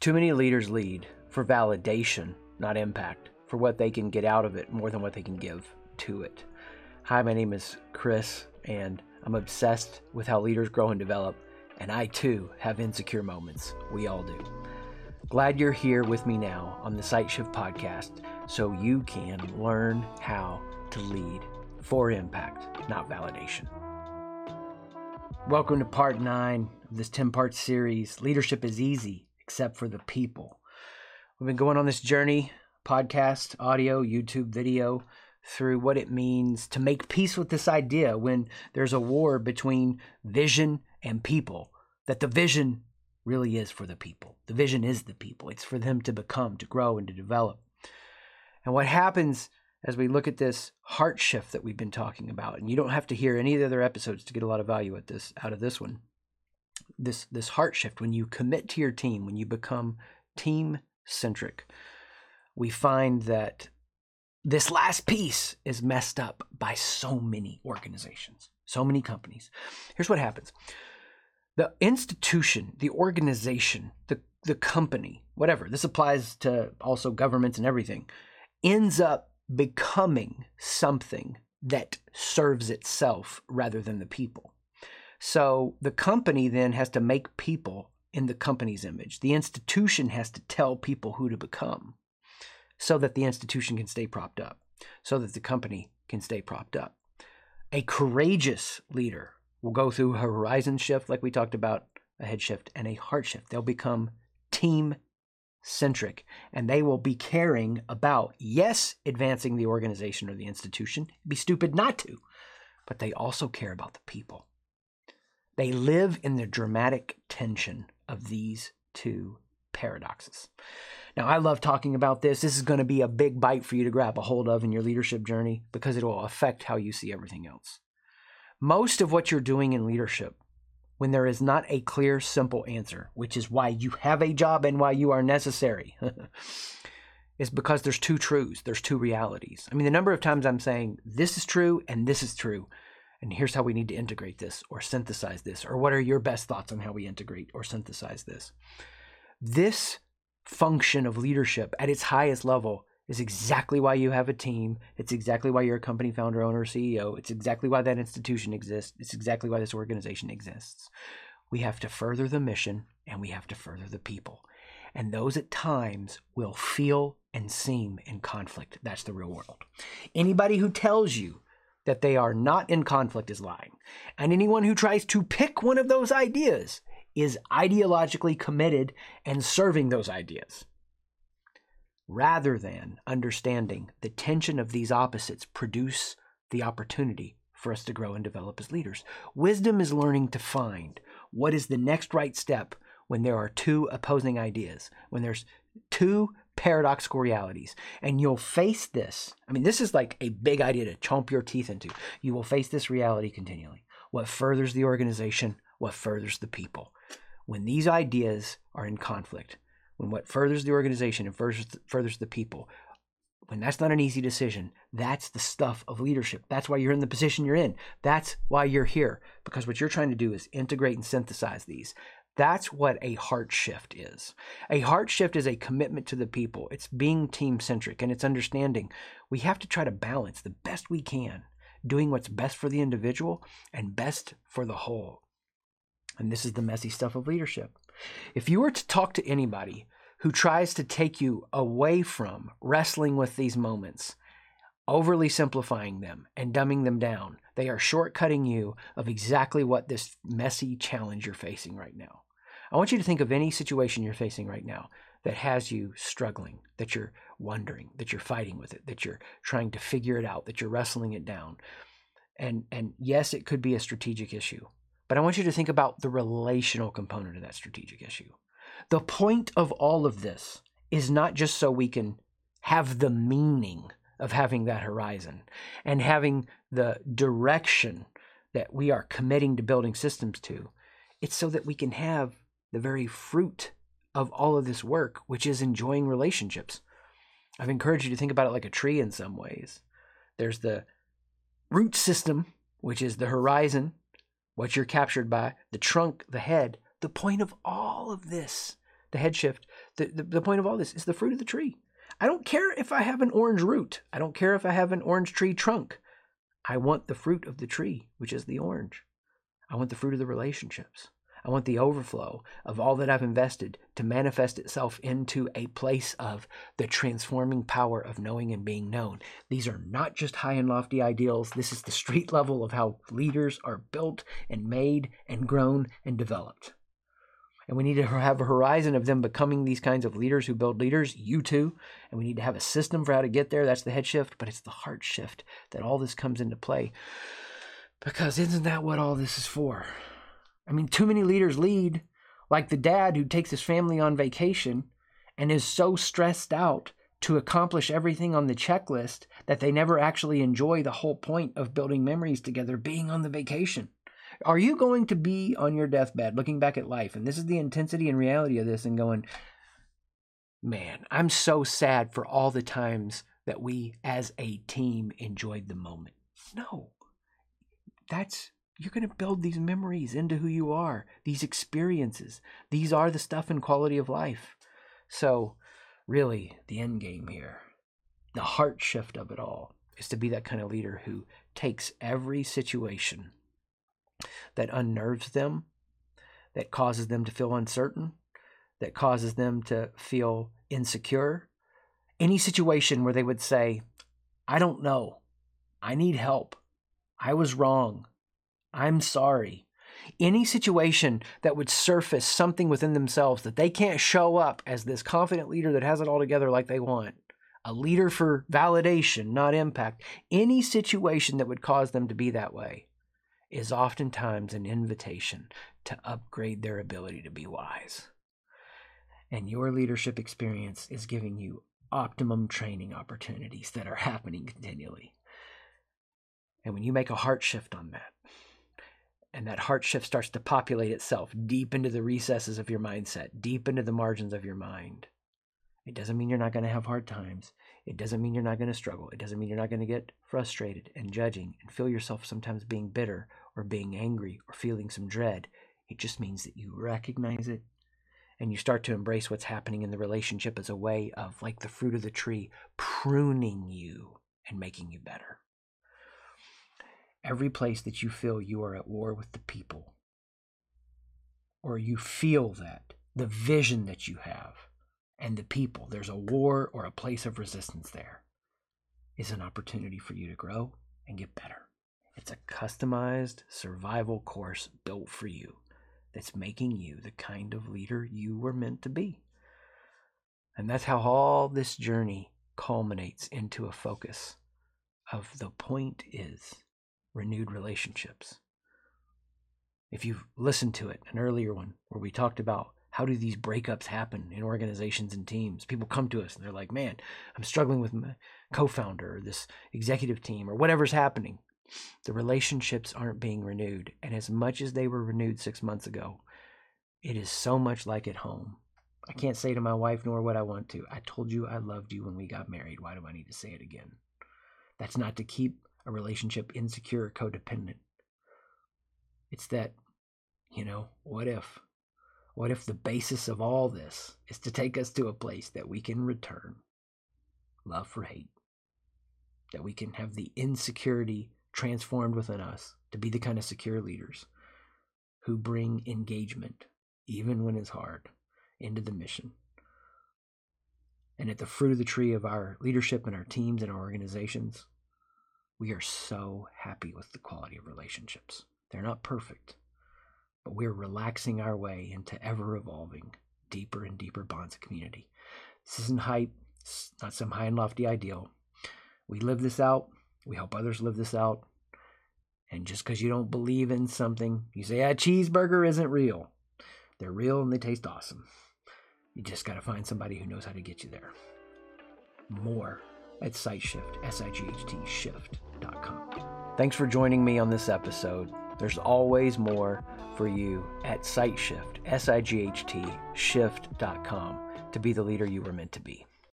Too many leaders lead for validation, not impact, for what they can get out of it more than what they can give to it. Hi, my name is Chris, and I'm obsessed with how leaders grow and develop, and I too have insecure moments. We all do. Glad you're here with me now on the Sight Shift podcast so you can learn how to lead for impact, not validation. Welcome to part nine of this 10 part series Leadership is Easy except for the people. We've been going on this journey podcast, audio, YouTube, video through what it means to make peace with this idea when there's a war between vision and people, that the vision really is for the people. The vision is the people, it's for them to become, to grow, and to develop. And what happens as we look at this heart shift that we've been talking about, and you don't have to hear any of the other episodes to get a lot of value at this out of this one this this heart shift when you commit to your team when you become team centric we find that this last piece is messed up by so many organizations so many companies. Here's what happens. The institution the organization the the company whatever this applies to also governments and everything ends up becoming something that serves itself rather than the people so the company then has to make people in the company's image. The institution has to tell people who to become so that the institution can stay propped up, so that the company can stay propped up. A courageous leader will go through a horizon shift, like we talked about, a head shift, and a heart shift. They'll become team centric and they will be caring about, yes, advancing the organization or the institution. It'd be stupid not to, but they also care about the people. They live in the dramatic tension of these two paradoxes. Now, I love talking about this. This is going to be a big bite for you to grab a hold of in your leadership journey because it will affect how you see everything else. Most of what you're doing in leadership, when there is not a clear, simple answer, which is why you have a job and why you are necessary, is because there's two truths, there's two realities. I mean, the number of times I'm saying this is true and this is true and here's how we need to integrate this or synthesize this, or what are your best thoughts on how we integrate or synthesize this. This function of leadership at its highest level is exactly why you have a team. It's exactly why you're a company founder, owner, CEO. It's exactly why that institution exists. It's exactly why this organization exists. We have to further the mission and we have to further the people. And those at times will feel and seem in conflict. That's the real world. Anybody who tells you that they are not in conflict is lying. And anyone who tries to pick one of those ideas is ideologically committed and serving those ideas. Rather than understanding the tension of these opposites produce the opportunity for us to grow and develop as leaders. Wisdom is learning to find what is the next right step when there are two opposing ideas, when there's two paradoxical realities. And you'll face this. I mean, this is like a big idea to chomp your teeth into. You will face this reality continually. What furthers the organization, what furthers the people. When these ideas are in conflict, when what furthers the organization and furthers, furthers the people, when that's not an easy decision, that's the stuff of leadership. That's why you're in the position you're in. That's why you're here. Because what you're trying to do is integrate and synthesize these. That's what a heart shift is. A heart shift is a commitment to the people. It's being team centric and it's understanding we have to try to balance the best we can, doing what's best for the individual and best for the whole. And this is the messy stuff of leadership. If you were to talk to anybody who tries to take you away from wrestling with these moments, overly simplifying them and dumbing them down, they are shortcutting you of exactly what this messy challenge you're facing right now. I want you to think of any situation you're facing right now that has you struggling, that you're wondering, that you're fighting with it, that you're trying to figure it out, that you're wrestling it down. And and yes, it could be a strategic issue, but I want you to think about the relational component of that strategic issue. The point of all of this is not just so we can have the meaning of having that horizon and having the direction that we are committing to building systems to. It's so that we can have the very fruit of all of this work, which is enjoying relationships. I've encouraged you to think about it like a tree in some ways. There's the root system, which is the horizon, what you're captured by, the trunk, the head. The point of all of this the head shift, the, the, the point of all this is the fruit of the tree. I don't care if I have an orange root. I don't care if I have an orange tree trunk. I want the fruit of the tree, which is the orange. I want the fruit of the relationships. I want the overflow of all that I've invested to manifest itself into a place of the transforming power of knowing and being known. These are not just high and lofty ideals. This is the street level of how leaders are built and made and grown and developed. And we need to have a horizon of them becoming these kinds of leaders who build leaders, you too. And we need to have a system for how to get there. That's the head shift, but it's the heart shift that all this comes into play. Because isn't that what all this is for? I mean, too many leaders lead like the dad who takes his family on vacation and is so stressed out to accomplish everything on the checklist that they never actually enjoy the whole point of building memories together, being on the vacation. Are you going to be on your deathbed looking back at life? And this is the intensity and reality of this, and going, man, I'm so sad for all the times that we as a team enjoyed the moment. No, that's you're going to build these memories into who you are, these experiences. These are the stuff and quality of life. So, really, the end game here, the heart shift of it all, is to be that kind of leader who takes every situation that unnerves them, that causes them to feel uncertain, that causes them to feel insecure, any situation where they would say, I don't know, I need help, I was wrong, I'm sorry. Any situation that would surface something within themselves that they can't show up as this confident leader that has it all together like they want, a leader for validation, not impact, any situation that would cause them to be that way is oftentimes an invitation to upgrade their ability to be wise. And your leadership experience is giving you optimum training opportunities that are happening continually. And when you make a heart shift on that, and that heart shift starts to populate itself deep into the recesses of your mindset, deep into the margins of your mind. It doesn't mean you're not going to have hard times. It doesn't mean you're not going to struggle. It doesn't mean you're not going to get frustrated and judging and feel yourself sometimes being bitter or being angry or feeling some dread. It just means that you recognize it and you start to embrace what's happening in the relationship as a way of, like the fruit of the tree, pruning you and making you better every place that you feel you are at war with the people, or you feel that, the vision that you have, and the people, there's a war or a place of resistance there, is an opportunity for you to grow and get better. It's a customized survival course built for you that's making you the kind of leader you were meant to be. And that's how all this journey culminates into a focus of the point is renewed relationships. If you've listened to it, an earlier one where we talked about how do these breakups happen in organizations and teams? People come to us and they're like, man, I'm struggling with my co founder or this executive team or whatever's happening. The relationships aren't being renewed. And as much as they were renewed six months ago, it is so much like at home. I can't say to my wife nor what I want to. I told you I loved you when we got married. Why do I need to say it again? That's not to keep a relationship insecure codependent. It's that, you know, what if? What if the basis of all this is to take us to a place that we can return love for hate? That we can have the insecurity transformed within us to be the kind of secure leaders who bring engagement, even when it's hard, into the mission. And at the fruit of the tree of our leadership and our teams and our organizations, we are so happy with the quality of relationships. They're not perfect, but we're relaxing our way into ever evolving, deeper and deeper bonds of community. This isn't hype, it's not some high and lofty ideal. We live this out. We help others live this out. And just because you don't believe in something, you say, a cheeseburger isn't real. They're real and they taste awesome. You just got to find somebody who knows how to get you there. More at SightShift, S I G H T shift.com. Thanks for joining me on this episode. There's always more for you at SightShift, S I G H T shift.com to be the leader you were meant to be.